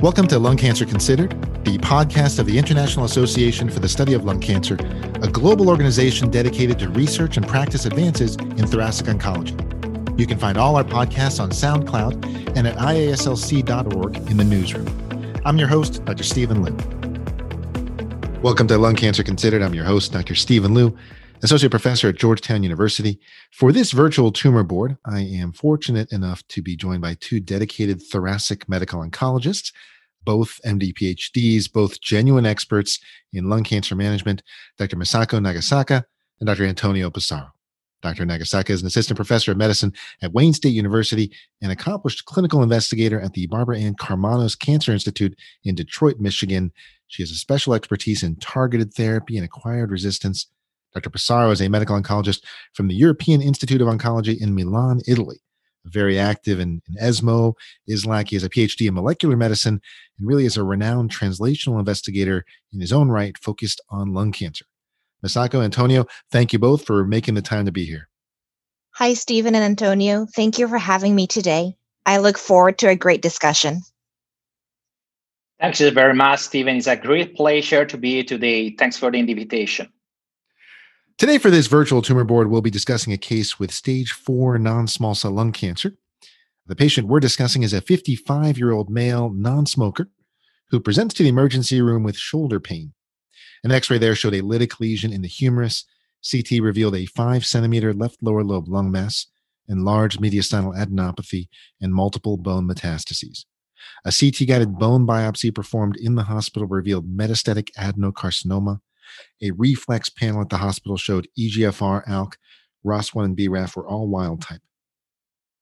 Welcome to Lung Cancer Considered, the podcast of the International Association for the Study of Lung Cancer, a global organization dedicated to research and practice advances in thoracic oncology. You can find all our podcasts on SoundCloud and at iaslc.org in the newsroom. I'm your host, Dr. Stephen Liu. Welcome to Lung Cancer Considered. I'm your host, Dr. Stephen Liu, Associate Professor at Georgetown University. For this virtual tumor board, I am fortunate enough to be joined by two dedicated thoracic medical oncologists, both MD PhDs, both genuine experts in lung cancer management, Dr. Masako Nagasaka and Dr. Antonio Passaro. Dr. Nagasaka is an assistant professor of medicine at Wayne State University and accomplished clinical investigator at the Barbara Ann Karmanos Cancer Institute in Detroit, Michigan. She has a special expertise in targeted therapy and acquired resistance. Dr. Passaro is a medical oncologist from the European Institute of Oncology in Milan, Italy. Very active in, in ESMO, ISLAC. He has a PhD in molecular medicine and really is a renowned translational investigator in his own right, focused on lung cancer. Misako, Antonio, thank you both for making the time to be here. Hi, Stephen and Antonio. Thank you for having me today. I look forward to a great discussion. Thanks very much, Stephen. It's a great pleasure to be here today. Thanks for the invitation. Today, for this virtual tumor board, we'll be discussing a case with stage four non small cell lung cancer. The patient we're discussing is a 55 year old male non smoker who presents to the emergency room with shoulder pain. An x ray there showed a lytic lesion in the humerus. CT revealed a five centimeter left lower lobe lung mass, enlarged mediastinal adenopathy, and multiple bone metastases. A CT guided bone biopsy performed in the hospital revealed metastatic adenocarcinoma. A reflex panel at the hospital showed EGFR, ALK, ROS1, and BRAF were all wild type.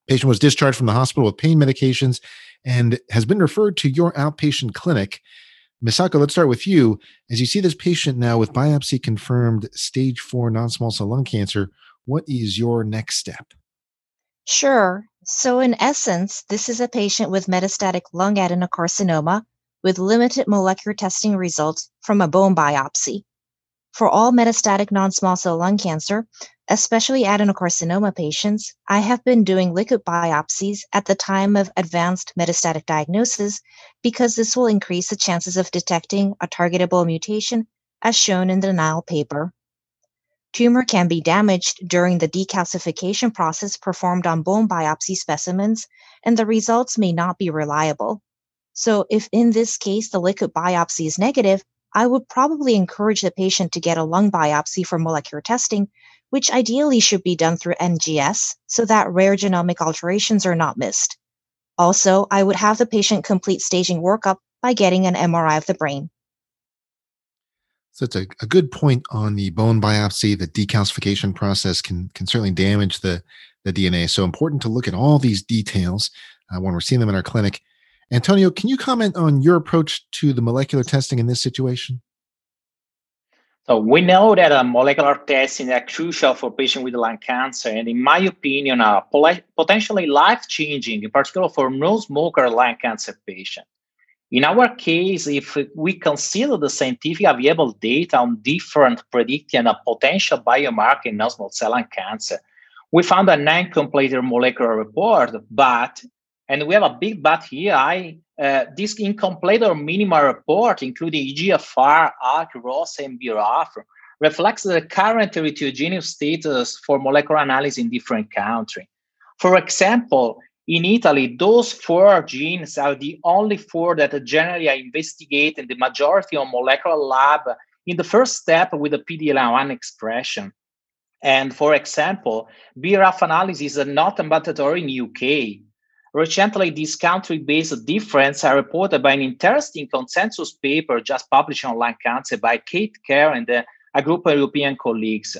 Patient was discharged from the hospital with pain medications and has been referred to your outpatient clinic Misako, let's start with you. As you see this patient now with biopsy confirmed stage four non small cell lung cancer, what is your next step? Sure. So, in essence, this is a patient with metastatic lung adenocarcinoma with limited molecular testing results from a bone biopsy. For all metastatic non small cell lung cancer, especially adenocarcinoma patients, I have been doing liquid biopsies at the time of advanced metastatic diagnosis because this will increase the chances of detecting a targetable mutation, as shown in the Nile paper. Tumor can be damaged during the decalcification process performed on bone biopsy specimens, and the results may not be reliable. So, if in this case the liquid biopsy is negative, I would probably encourage the patient to get a lung biopsy for molecular testing which ideally should be done through NGS so that rare genomic alterations are not missed. Also, I would have the patient complete staging workup by getting an MRI of the brain. So it's a, a good point on the bone biopsy. The decalcification process can can certainly damage the the DNA. So important to look at all these details uh, when we're seeing them in our clinic. Antonio, can you comment on your approach to the molecular testing in this situation? So we know that uh, molecular testing is crucial for patients with lung cancer, and in my opinion, are potentially life-changing, in particular for non-smoker lung cancer patients. In our case, if we consider the scientific available data on different predicting a potential biomarker in non-small cell lung cancer, we found a non-complete molecular report, but, and we have a big but here, I uh, this incomplete or minimal report, including EGFR, ALK, ROS, and BRAF, reflects the current heterogeneous status for molecular analysis in different countries. For example, in Italy, those four genes are the only four that generally are investigated in the majority of molecular lab in the first step with the PD-L1 expression. And for example, BRAF analysis is not mandatory in UK. Recently, these country-based differences are reported by an interesting consensus paper just published on lung cancer by Keith Kerr and uh, a group of European colleagues.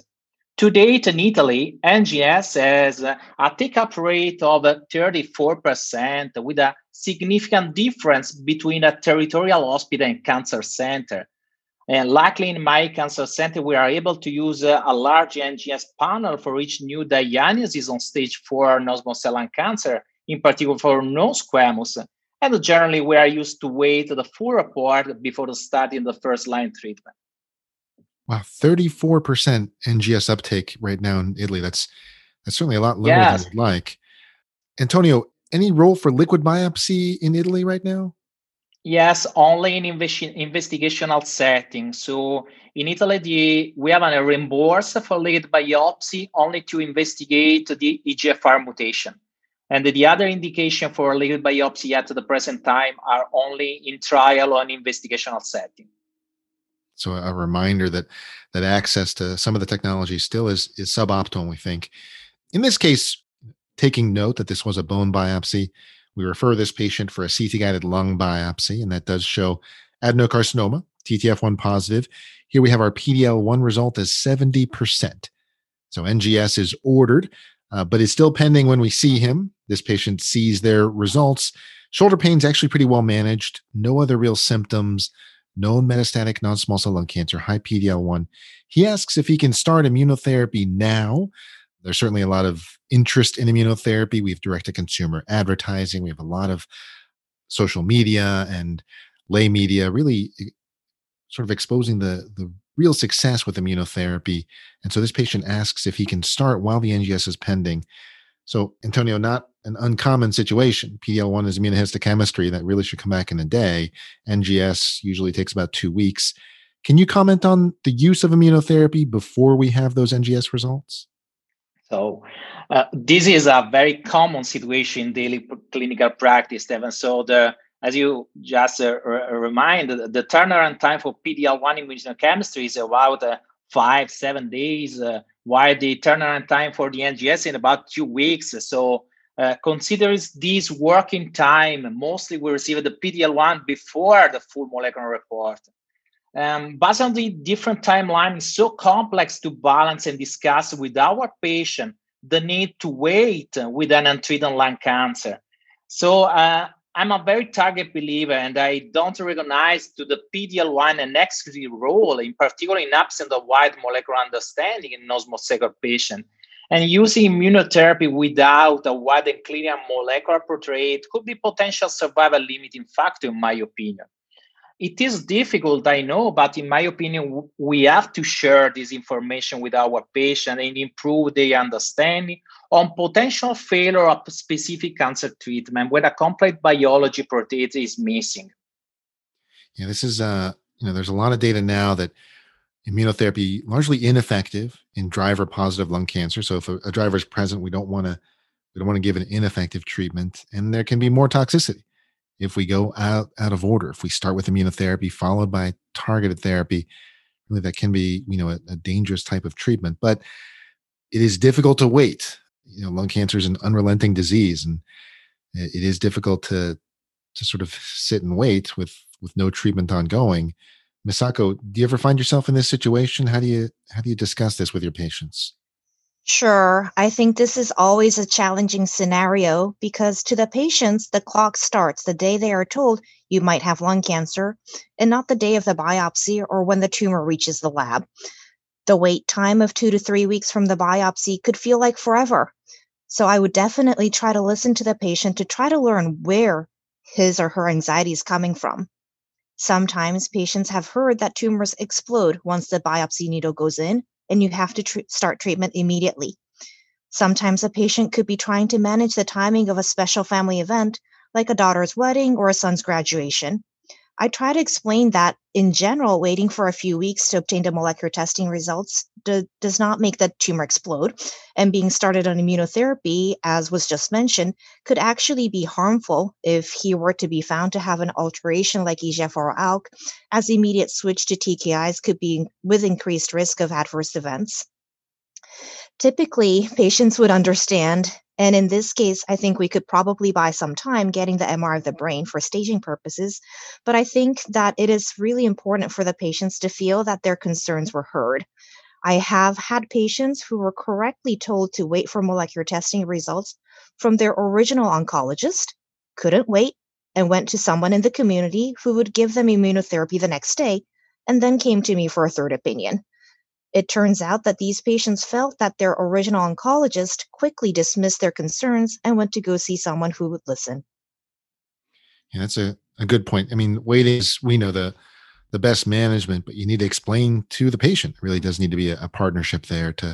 To date, in Italy, NGS has a take-up rate of 34% with a significant difference between a territorial hospital and cancer center. And luckily, in my cancer center, we are able to use a, a large NGS panel for each new diagnosis on stage four non-small cell lung cancer in particular for non-squamous. And generally, we are used to wait the full report before starting the first line treatment. Wow, 34% NGS uptake right now in Italy. That's that's certainly a lot lower yes. than you'd like. Antonio, any role for liquid biopsy in Italy right now? Yes, only in investi- investigational setting. So in Italy, the, we have a reimbursement for liquid biopsy only to investigate the EGFR mutation. And the other indication for liquid biopsy at the present time are only in trial or in investigational setting. So a reminder that that access to some of the technology still is is suboptimal. We think. In this case, taking note that this was a bone biopsy, we refer this patient for a CT guided lung biopsy, and that does show adenocarcinoma, TTF1 positive. Here we have our PDL1 result as 70%. So NGS is ordered, uh, but is still pending when we see him. This patient sees their results. Shoulder pain is actually pretty well managed, no other real symptoms, known metastatic non small cell lung cancer, high PDL1. He asks if he can start immunotherapy now there's certainly a lot of interest in immunotherapy. We have direct to consumer advertising. We have a lot of social media and lay media really eh, sort of exposing the, the real success with immunotherapy. And so this patient asks if he can start while the NGS is pending. So, Antonio, not an uncommon situation. PDL1 is immunohistochemistry that really should come back in a day. NGS usually takes about two weeks. Can you comment on the use of immunotherapy before we have those NGS results? So uh, this is a very common situation in daily clinical practice, Stephen. So the as you just uh, remind, the turnaround time for PD-L1 immunochemistry is about uh, five, seven days, uh, while the turnaround time for the NGS in about two weeks. So uh, consider this working time. Mostly we receive the PD-L1 before the full molecular report. Um, based on the different timeline, it's so complex to balance and discuss with our patient the need to wait with an untreated lung cancer. So uh, I'm a very target believer, and I don't recognize to the PDL1 and XG role, in particular in absence of wide molecular understanding in cell patient. And using immunotherapy without a wide and clear molecular portrait could be potential survival limiting factor, in my opinion it is difficult i know but in my opinion we have to share this information with our patient and improve their understanding on potential failure of specific cancer treatment when a complete biology protein is missing. Yeah this is uh you know there's a lot of data now that immunotherapy largely ineffective in driver positive lung cancer. So if a, a driver is present we don't want to we don't want to give an ineffective treatment and there can be more toxicity if we go out out of order if we start with immunotherapy followed by targeted therapy really that can be you know a, a, dangerous type of treatment but it is difficult to wait. You know lung cancer is an unrelenting disease and it is difficult to to sort of sit and wait with with no treatment ongoing. Misako do you ever find yourself in this situation? How do you how do you discuss this with your patients Sure. I think this is always a challenging scenario because to the patients, the clock starts the day they are told you might have lung cancer and not the day of the biopsy or when the tumor reaches the lab. The wait time of two to three weeks from the biopsy could feel like forever. So I would definitely try to listen to the patient to try to learn where his or her anxiety is coming from. Sometimes patients have heard that tumors explode once the biopsy needle goes in, and you have to tr- start treatment immediately. Sometimes a patient could be trying to manage the timing of a special family event, like a daughter's wedding or a son's graduation. I try to explain that in general, waiting for a few weeks to obtain the molecular testing results do, does not make the tumor explode. And being started on immunotherapy, as was just mentioned, could actually be harmful if he were to be found to have an alteration like EGFR or ALK, as immediate switch to TKIs could be with increased risk of adverse events. Typically, patients would understand and in this case, I think we could probably buy some time getting the MR of the brain for staging purposes. But I think that it is really important for the patients to feel that their concerns were heard. I have had patients who were correctly told to wait for molecular testing results from their original oncologist, couldn't wait, and went to someone in the community who would give them immunotherapy the next day, and then came to me for a third opinion. It turns out that these patients felt that their original oncologist quickly dismissed their concerns and went to go see someone who would listen. Yeah, that's a, a good point. I mean, waiting is, we know, the the best management, but you need to explain to the patient. It really does need to be a, a partnership there to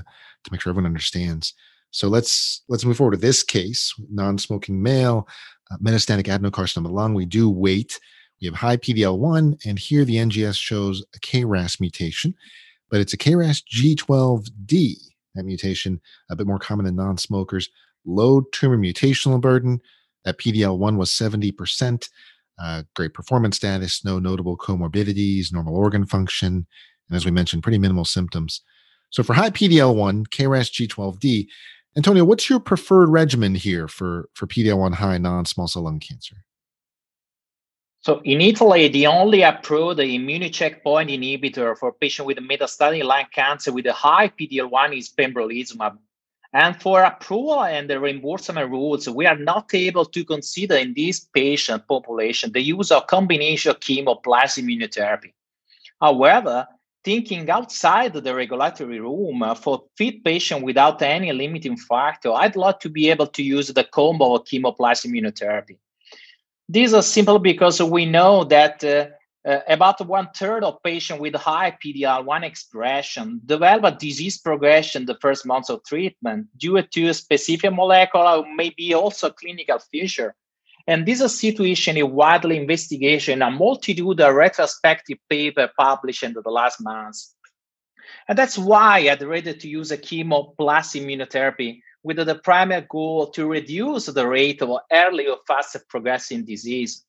to make sure everyone understands. So let's let's move forward to this case, non-smoking male, uh, metastatic adenocarcinoma lung. We do wait We have high PDL1, and here the NGS shows a KRAS mutation, but it's a KRAS G12D. That mutation, a bit more common in non smokers, low tumor mutational burden. That PDL1 was 70%, uh, great performance status, no notable comorbidities, normal organ function, and as we mentioned, pretty minimal symptoms. So for high PDL1, KRAS G12D, Antonio, what's your preferred regimen here for, for PDL1 high non small cell lung cancer? So in Italy, the only approved immune checkpoint inhibitor for patients with metastatic lung cancer with a high PDL1 is pembrolizumab. And for approval and the reimbursement rules, we are not able to consider in this patient population the use of combination chemo plus immunotherapy. However, thinking outside the regulatory room uh, for fit patient without any limiting factor, I'd like to be able to use the combo of chemo plus immunotherapy. These are simple because we know that uh, uh, about one third of patients with high PDL1 expression develop a disease progression the first months of treatment due to a specific molecular, maybe also clinical feature. And this is situation in widely investigation, a multitude of retrospective paper published in the last months. And that's why I'd rather to use a chemo plus immunotherapy with the primary goal to reduce the rate of early or fast progressing disease.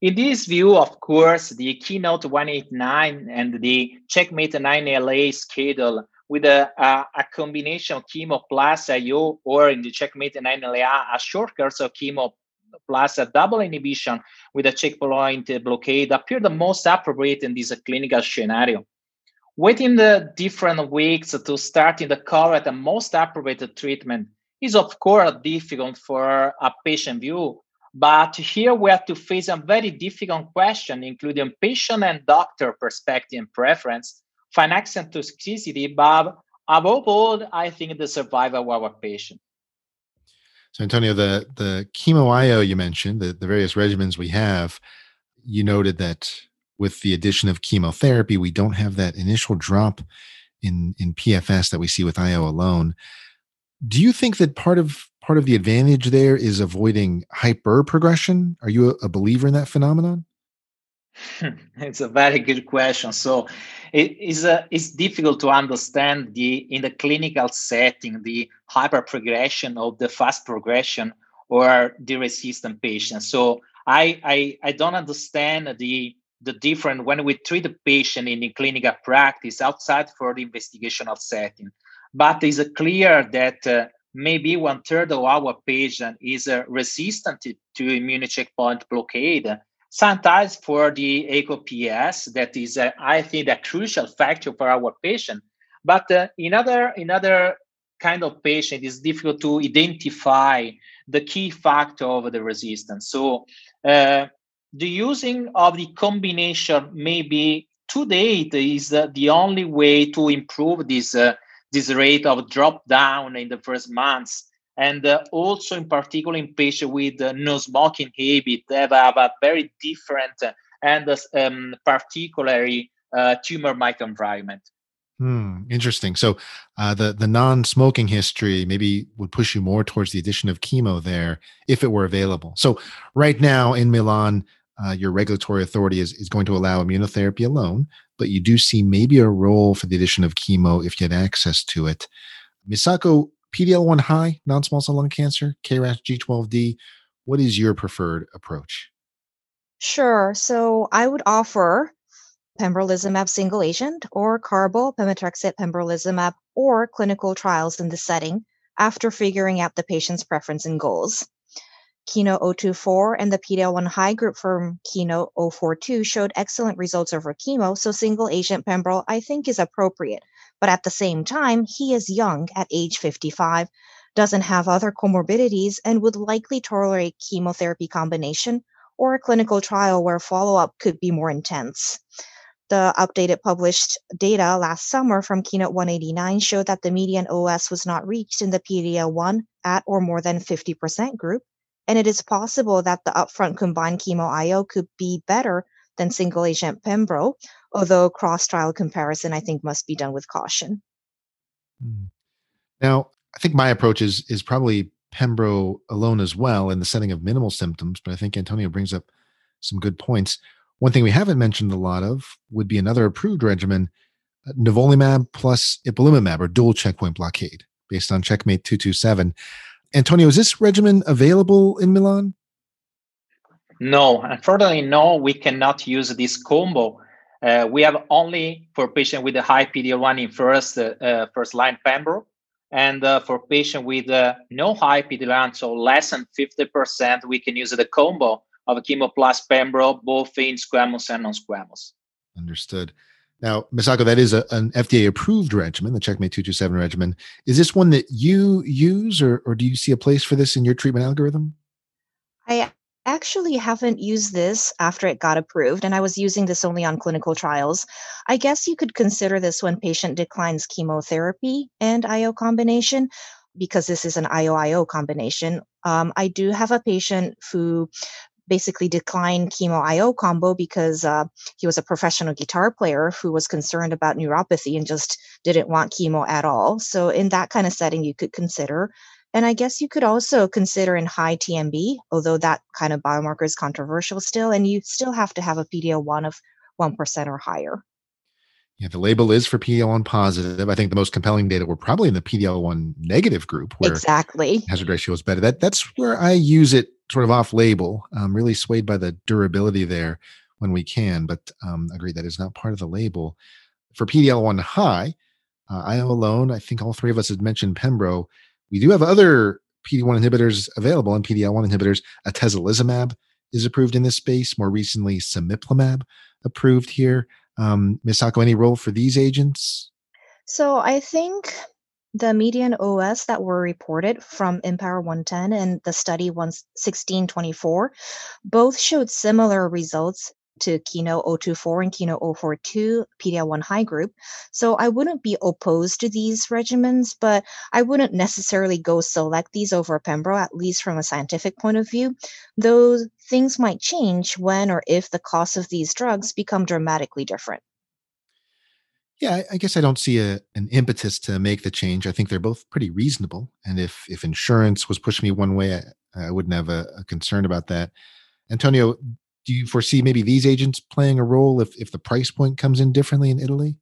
In this view, of course, the Keynote 189 and the Checkmate 9LA schedule with a, a, a, combination of chemo plus IO or in the Checkmate 9LA, a short course of chemo plus a double inhibition with a checkpoint blockade appear the most appropriate in this clinical scenario. Waiting the different weeks to start in the correct and most appropriate treatment is of course difficult for a patient view, but here we have to face a very difficult question, including patient and doctor perspective and preference, financial toxicity, but above all, I think the survival of our patient. So, Antonio, the the chemo IO you mentioned, the, the various regimens we have, you noted that with the addition of chemotherapy, we don't have that initial drop in in PFS that we see with IO alone. Do you think that part of part of the advantage there is avoiding hyper progression? Are you a, a believer in that phenomenon? it's a very good question. So it is uh, it's difficult to understand the in the clinical setting the hyper progression of the fast progression or the resistant patient. So I I, I don't understand the the different when we treat a patient in the clinical practice outside for the investigational setting. But it's clear that uh, maybe one third of our patient is uh, resistant to, to immune checkpoint blockade. Sometimes for the ACOPS, that is, uh, I think, a crucial factor for our patient. But uh, in other in other kind of patient, it's difficult to identify the key factor of the resistance. So uh, the using of the combination maybe to date is uh, the only way to improve this uh, this rate of drop down in the first months. And uh, also, in particular, in patients with uh, no smoking habit, they have, a very different uh, and uh, um, particularly tumor microenvironment. Hmm, interesting. So, the the non-smoking history maybe would push you more towards the addition of chemo there if it were available. So, right now in Milan, uh, your regulatory authority is, is going to allow immunotherapy alone, but you do see maybe a role for the addition of chemo if you had access to it. Misako, PDL1 high, non small cell lung cancer, KRAS G12D, what is your preferred approach? Sure. So I would offer pembrolizumab single agent or carbo pembrolizumab or clinical trials in the setting after figuring out the patient's preference and goals. Keynote 024 and the PDL1 high group from Keynote 042 showed excellent results over chemo, so single agent pembro I think is appropriate. But at the same time, he is young at age 55, doesn't have other comorbidities, and would likely tolerate chemotherapy combination or a clinical trial where follow up could be more intense. The updated published data last summer from Keynote 189 showed that the median OS was not reached in the PDL1 at or more than 50% group, and it is possible that the upfront combined chemo IO could be better than single agent Pembro, although cross trial comparison I think must be done with caution. Hmm. Now, I think my approach is is probably Pembro alone as well in the setting of minimal symptoms, but I think Antonio brings up some good points. One thing we haven't mentioned a lot of would be another approved regimen, uh, nivolumab plus ipilimumab or dual checkpoint blockade based on Checkmate 227. Antonio, is this regimen available in Milan? No, unfortunately, no, we cannot use this combo. Uh, we have only for patient with a high PD-L1 in first uh, first line pembro, and uh, for patient with uh, no high PD-L1, so less than 50%, we can use the combo of chemo plus pembro, both in squamous and non-squamous. Understood. Now, Misako, that is a, an FDA approved regimen, the Checkmate 227 regimen. Is this one that you use, or, or do you see a place for this in your treatment algorithm? I actually haven't used this after it got approved, and I was using this only on clinical trials. I guess you could consider this when patient declines chemotherapy and IO combination, because this is an IO-IO combination. Um, I do have a patient who basically declined chemo IO combo because uh, he was a professional guitar player who was concerned about neuropathy and just didn't want chemo at all. So, in that kind of setting, you could consider. And I guess you could also consider in high TMB, although that kind of biomarker is controversial still, and you still have to have a PD-L1 of 1% or higher. Yeah, the label is for PD-L1 positive. I think the most compelling data were probably in the PD-L1 negative group, where exactly hazard ratio is better. That that's where I use it sort of off label. I'm really swayed by the durability there when we can, but um, agree that is not part of the label. For PD-L1 high, uh, IO alone, I think all three of us had mentioned Pembro. We do have other PD-1 inhibitors available and PD-L1 inhibitors. Atezolizumab is approved in this space. More recently, cemiplimab approved here. Um, Misako, any role for these agents? So I think the median OS that were reported from IMpower 110 and the study 1624 both showed similar results to Keynote 024 and Keynote 042 PD-L1 high group. So I wouldn't be opposed to these regimens, but I wouldn't necessarily go select these over Pembro, at least from a scientific point of view. Though things might change when or if the cost of these drugs become dramatically different. Yeah, I guess I don't see a, an impetus to make the change. I think they're both pretty reasonable. And if if insurance was pushing me one way, I, I wouldn't have a, a, concern about that. Antonio, do you foresee maybe these agents playing a role if if the price point comes in differently in Italy?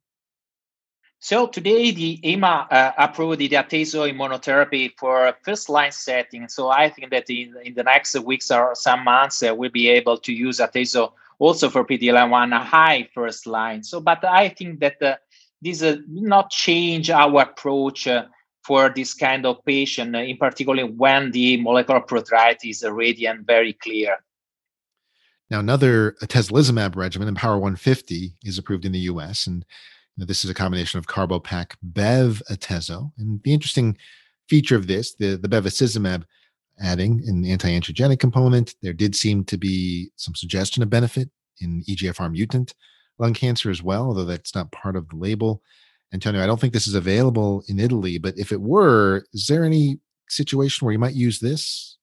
So today the EMA uh, approved the atezo immunotherapy for first line setting. So I think that in, in the next weeks or some months uh, we'll be able to use atezo also for PD-L1 a high first line. So, but I think that uh, this uh, not change our approach uh, for this kind of patient, uh, in particular when the molecular propriety is already and very clear. Now, another atezolizumab regimen, IMpower 150, is approved in the U.S. and this is a combination of carbopac bev atezo. And the interesting feature of this, the the bevacizumab adding an anti-angiogenic component. There did seem to be some suggestion of benefit in EGFR mutant lung cancer as well, although that's not part of the label. Antonio, I don't think this is available in Italy, but if it were, is there any situation where you might use this?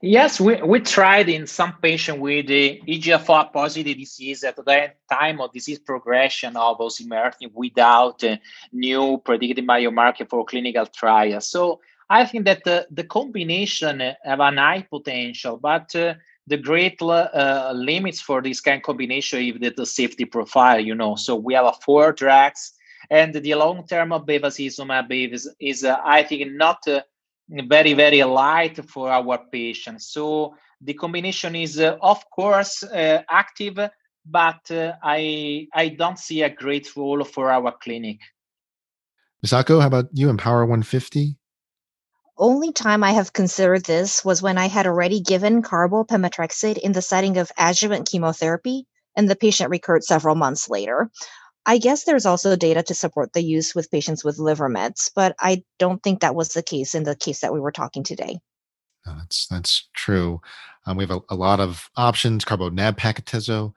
Yes, we, we tried in some patient with the EGFR positive disease at the time of disease progression of osimertinib without a new predictive biomarker for clinical trials. So I think that the, combination have an high potential, but uh, the great uh, limits for this kind of combination is the, the safety profile, you know. So we have a four drugs, and the long term of bevacizumab is, is uh, I think, not uh, very, very light for our patients. So the combination is, uh, of course, uh, active, but I, I don't see a great role for our clinic. Misako, how about you? IMpower 150? Only time I have considered this was when I had already given carbopemetrexed in the setting of adjuvant chemotherapy, and the patient recurred several months later. I guess there's also data to support the use with patients with liver mets, but I don't think that was the case in the case that we were talking today. that's that's true. Um, we have a, a, lot of options. Carbo nab-paclitaxel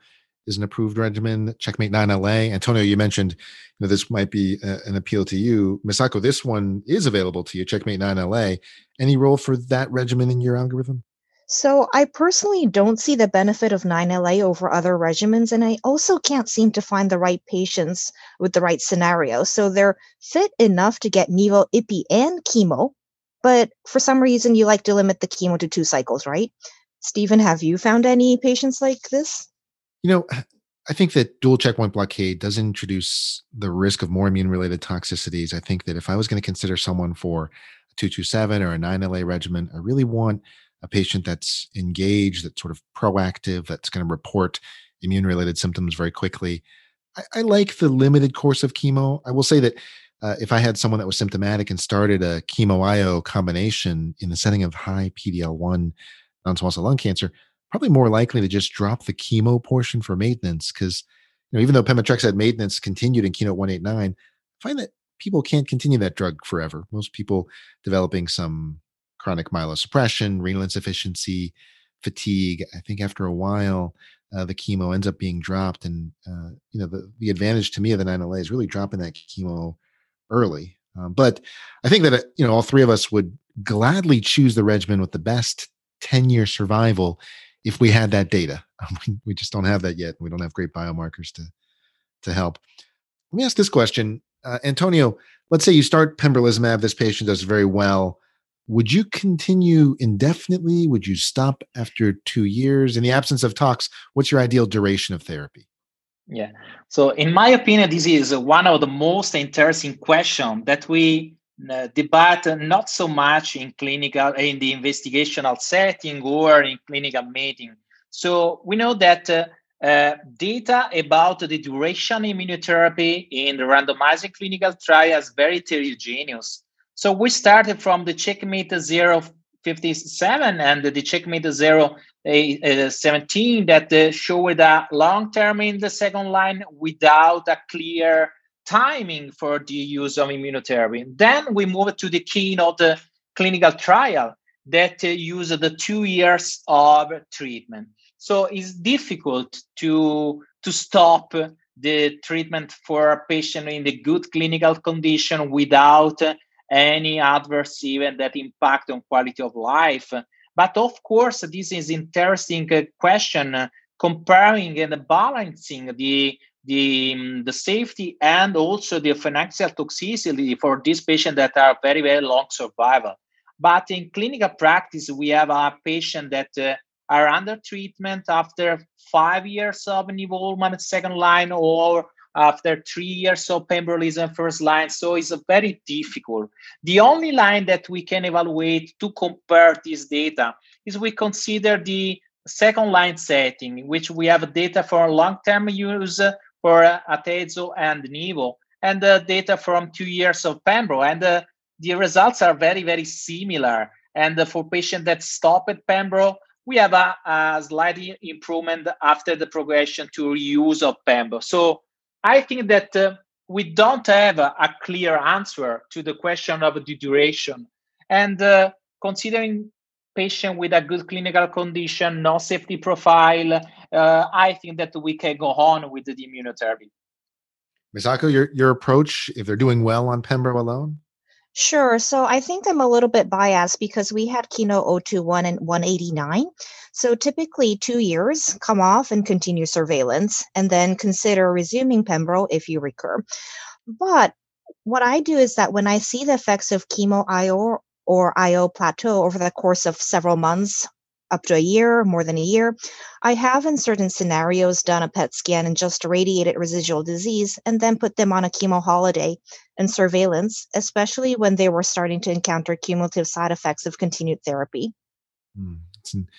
is an approved regimen. Checkmate 9LA. Antonio, you mentioned you know, this might be a, an appeal to you. Misako, this one is available to you, Checkmate 9LA. Any role for that regimen in your algorithm? So I personally don't see the benefit of 9LA over other regimens, and I also can't seem to find the right patients with the right scenario. So they're fit enough to get Nivo, IPI, and chemo, but for some reason you like to limit the chemo to two cycles, right? Stephen, have you found any patients like this? You know, I think that dual checkpoint blockade does introduce the risk of more immune related toxicities. I think that if I was going to consider someone for a 227 or a 9LA regimen, I really want a patient that's engaged, that's sort of proactive, that's going to report immune related symptoms very quickly. I, I, like the limited course of chemo. I will say that uh, if I had someone that was symptomatic and started a chemo IO combination in the setting of high PD L one non small cell lung cancer, probably more likely to just drop the chemo portion for maintenance because you know even though pemetrexed maintenance continued in keynote 189 i find that people can't continue that drug forever. Most people developing some chronic myelosuppression renal insufficiency fatigue i think after a while uh, the chemo ends up being dropped and uh, you know the, the advantage to me of the 9la is really dropping that chemo early um, but i think that uh, you know all three of us would gladly choose the regimen with the best 10 year survival if we had that data. we just don't have that yet. We don't have great biomarkers to to help. Let me ask this question, uh, Antonio. Let's say you start pembrolizumab. This patient does very well. Would you continue indefinitely? Would you stop after two years? In the absence of tox, what's your ideal duration of therapy? Yeah. So, in my opinion, this is one of the most interesting questions that we debate not so much in clinical in the investigational setting or in clinical meeting. So we know that uh, uh, data about the duration immunotherapy in the randomized clinical trial is very heterogeneous. So we started from the checkmate 057 and the checkmate 017 that uh, showed a long term in the second line without a clear timing for the use of immunotherapy. Then we move to the keynote uh, clinical trial that uh, the two years of treatment. So it's difficult to to stop the treatment for a patient in the good clinical condition without any adverse event that impact on quality of life. But of course, this is interesting uh, question uh, comparing and balancing the the, um, the safety and also the financial toxicity for these patients that are very, very long survival. But in clinical practice, we have a patient that uh, are under treatment after five years of nivolumab second line or after three years of pembrolizumab first line. So it's very difficult. The only line that we can evaluate to compare this data is we consider the second line setting, in which we have data for long-term use for uh, Atezo and Nivo, and the data from two years of Pembro. And uh, the results are very, very similar. And uh, for patients that stop at Pembro, we have a, a slight improvement after the progression to reuse of Pembro. So I think that uh, we don't have a, a, clear answer to the question of the duration. And uh, considering patient with a good clinical condition, no safety profile, uh, I think that we can go on with the immunotherapy. Misako, your your approach, if they're doing well on Pembro alone? Sure. So I think I'm a little bit biased because we had Keynote 021 and 189. So typically two years, come off and continue surveillance, and then consider resuming Pembro if you recur. But what I do is that when I see the effects of chemo IO or IO plateau over the course of several months, up to a year, more than a year. I have, in certain scenarios, done a PET scan and just irradiated residual disease and then put them on a chemo holiday and surveillance, especially when they were starting to encounter cumulative side effects of continued therapy. Mm, it's an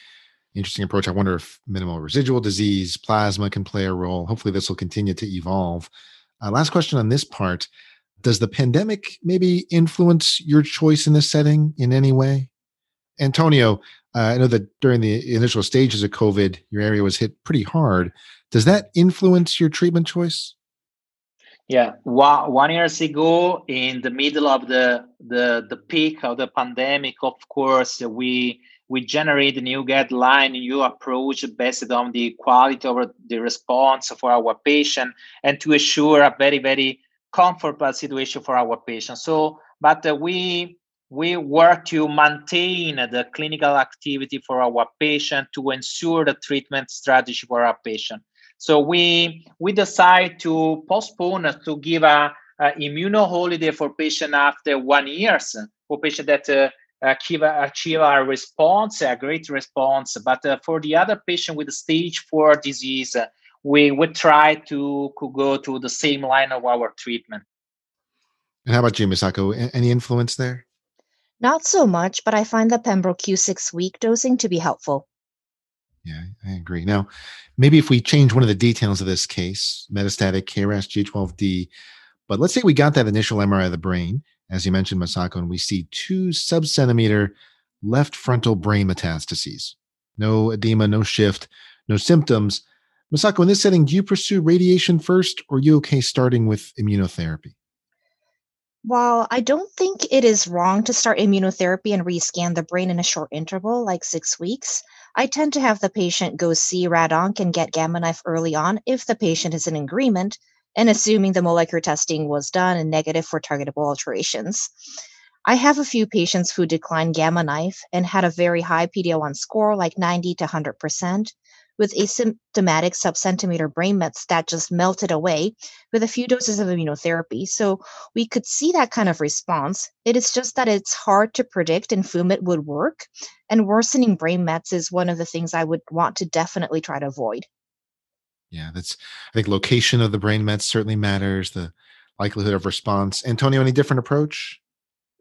interesting approach. I wonder if minimal residual disease, plasma can play a role. Hopefully, this will continue to evolve. Uh, last question on this part does the pandemic maybe influence your choice in this setting in any way? Antonio, uh, I know that during the initial stages of COVID, your area was hit pretty hard. Does that influence your treatment choice? Yeah, one, years ago, in the middle of the, the the peak of the pandemic, of course, we we generate a new guideline, new approach based on the quality of the response for our patient, and to assure a very very comfortable situation for our patients. So, but uh, we we work to maintain the clinical activity for our patient to ensure the treatment strategy for our patient. So we we decide to postpone to give a, a immuno holiday for patient after one years for patient that uh, achieve, achieve a response, a great response. But uh, for the other patient with stage four disease, we would try to could go to the same line of our treatment. And how about you, Misako? Any influence there? Not so much, but I find the Pembro Q6 week dosing to be helpful. Yeah, I agree. Now, maybe if we change one of the details of this case, metastatic KRAS G12D, but let's say we got that initial MRI of the brain, as you mentioned, Misako, and we see two subcentimeter left frontal brain metastases. No edema, no shift, no symptoms. Misako, in this setting, do you pursue radiation first or are you okay starting with immunotherapy? While I don't think it is wrong to start immunotherapy and rescan the brain in a short interval, like six weeks, I tend to have the patient go see RadOnc and get Gamma Knife early on if the patient is in agreement and assuming the molecular testing was done and negative for targetable alterations. I have a few patients who declined Gamma Knife and had a very high PD-L1 score, like 90 to 100%, with asymptomatic subcentimeter brain mets that just melted away with a few doses of immunotherapy. So we could see that kind of response. It is just that it's hard to predict and whom it would work. And worsening brain mets is one of the things I would want to definitely try to avoid. Yeah, that's I think location of the brain mets certainly matters, the likelihood of response. Antonio, any different approach?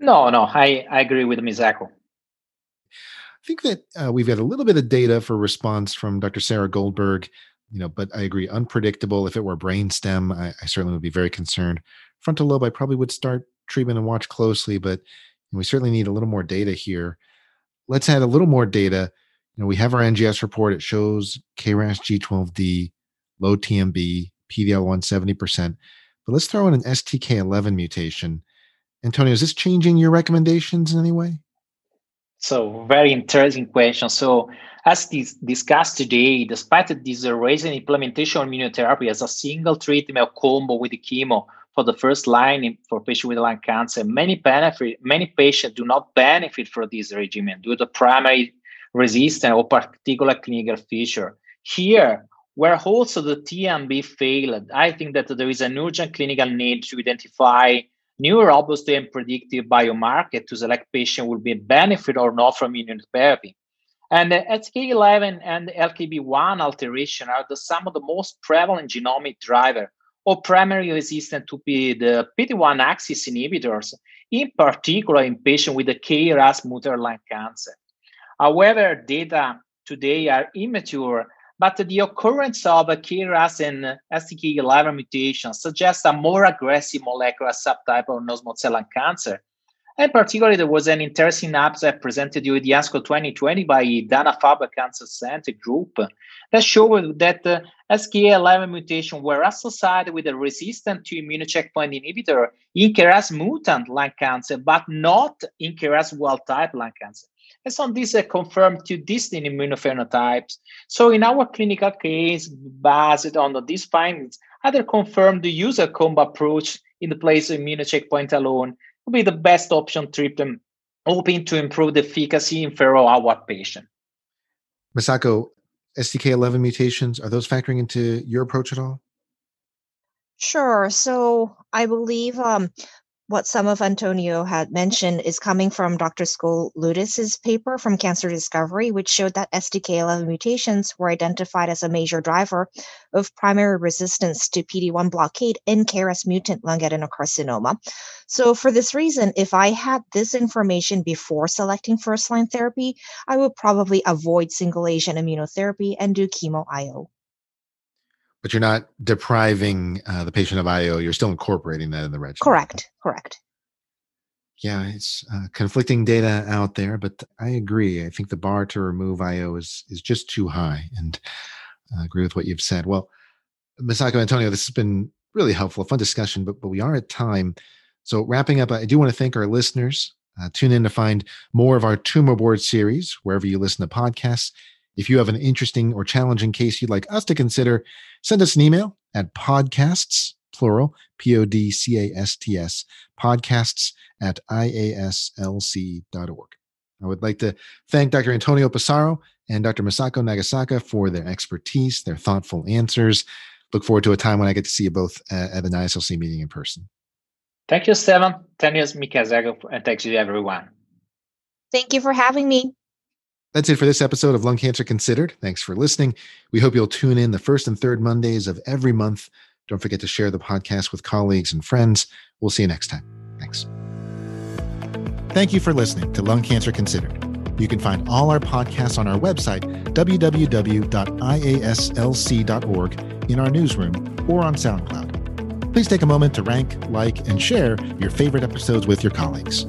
No, no, I, I agree with Misako. I think that uh, we've got a little bit of data for response from Dr. Sarah Goldberg, you know, but I agree, unpredictable. If it were brainstem, I, I certainly would be very concerned. Frontal lobe, I probably would start treatment and watch closely, but we certainly need a little more data here. Let's add a little more data. You know, we have our NGS report. It shows KRAS G12D, low TMB, PDL1 70%. But let's throw in an STK11 mutation. Antonio, is this changing your recommendations in any way? So very interesting question. So as dis- discussed today, despite this recent implementation of immunotherapy as a single treatment or combo with the chemo for the first line for patients with lung cancer, many benefit many patients do not benefit from this regimen due to primary resistance or particular clinical feature. Here, where also the TMB failed, I think that there is an urgent clinical need to identify new robust and predictive biomarker to select patient will be benefit or not from immunotherapy. And the STK11 and LKB1 alteration are the, some of the most prevalent genomic driver or primary resistant to be the PD-1 axis inhibitors, in particular in patients with the KRAS mutant lung cancer. However, data today are immature but the occurrence of KRAS and STK11 mutation suggests a more aggressive molecular subtype of non-small cell lung cancer. And particularly, there was an interesting abstract presented during the ASCO 2020 by Dana-Farber Cancer Center group that showed that uh, STK11 mutation were associated with a resistance to immune checkpoint inhibitor in KRAS mutant lung cancer, but not in KRAS wild type lung cancer. And so these are confirmed two distinct immunophenotypes. So in our clinical case, based on these findings, either confirm the user combo approach in the place of immune checkpoint alone would be the best option treatment, hoping to improve the efficacy in feral our patient. Misako, STK11 mutations, are those factoring into your approach at all? Sure. So I believe um, what some of Antonio had mentioned is coming from Dr. Skoulidis's paper from Cancer Discovery, which showed that STK11 mutations were identified as a major driver of primary resistance to PD-1 blockade in KRAS mutant lung adenocarcinoma. So for this reason, if I had this information before selecting first-line therapy, I would probably avoid single agent immunotherapy and do chemo IO but you're not depriving uh, the patient of IO. You're still incorporating that in the regimen. Correct. Correct. Yeah, it's uh, conflicting data out there, but I agree. I think the bar to remove IO is is just too high, and I agree with what you've said. Well, Misako Antonio, this has been really helpful, a fun discussion, but but we are at time. So wrapping up, I do want to thank our listeners. Uh, tune in to find more of our tumor board series wherever you listen to podcasts. If you have an interesting or challenging case you'd like us to consider, send us an email at podcasts, plural, P O D C A S T S, podcasts at iaslc.org. I would like to thank Dr. Antonio Passaro and Dr. Masako Nagasaka for their expertise, their thoughtful answers. Look forward to a time when I get to see you both uh, at an ISLC meeting in person. Thank you, Stefan. Thank you, Mikazago, and thanks to everyone. Thank you for having me. That's it for this episode of Lung Cancer Considered. Thanks for listening. We hope you'll tune in the first and third Mondays of every month. Don't forget to share the podcast with colleagues and friends. We'll see you next time. Thanks. Thank you for listening to Lung Cancer Considered. You can find all our podcasts on our website, www.iaslc.org, in our newsroom, or on SoundCloud. Please take a moment to rank, like, and share your favorite episodes with your colleagues.